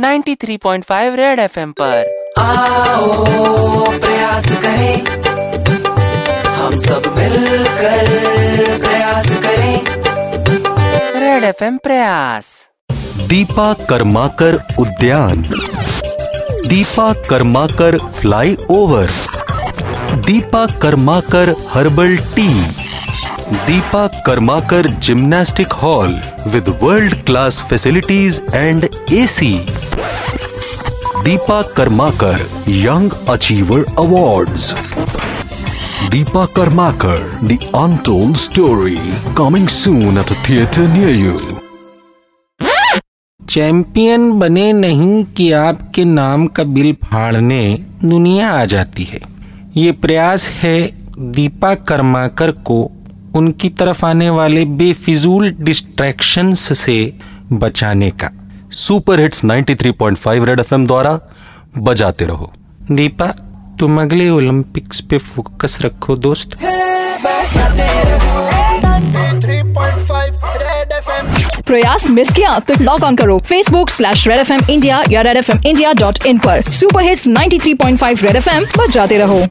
93.5 red FM पर। आओ प्रयास करें। हम सब मिलकर प्रयास करें। रेड एफएम प्रयास। दीपा कर्माकर उद्यान। Dipa Karmakar flyover Dipa Karmakar herbal tea. Dipa Karmakar gymnastic hall with world class facilities and AC Dipa Karmakar young achiever awards Dipa Karmakar the untold story coming soon at a theater near champion बने नहीं कि आपके नाम का bill फाड़ने दुनिया आ जाती है। ये प्रयास है दीपा कर्माकर को उनकी तरफ़ आने वाले बेफिजूल डिस्ट्रैक्शंस से बचाने का। सुपर हिट्स 93.5 रेड एफएम द्वारा बजाते रहो। दीपा तुम अगले ओलंपिक्स पे फोकस रखो दोस्त। प्रयास मिस किया तो लॉग ऑन करो Facebook slash Red F M India या Red F M India dot in पर। Super hits 93.5 Red F M बजाते रहो।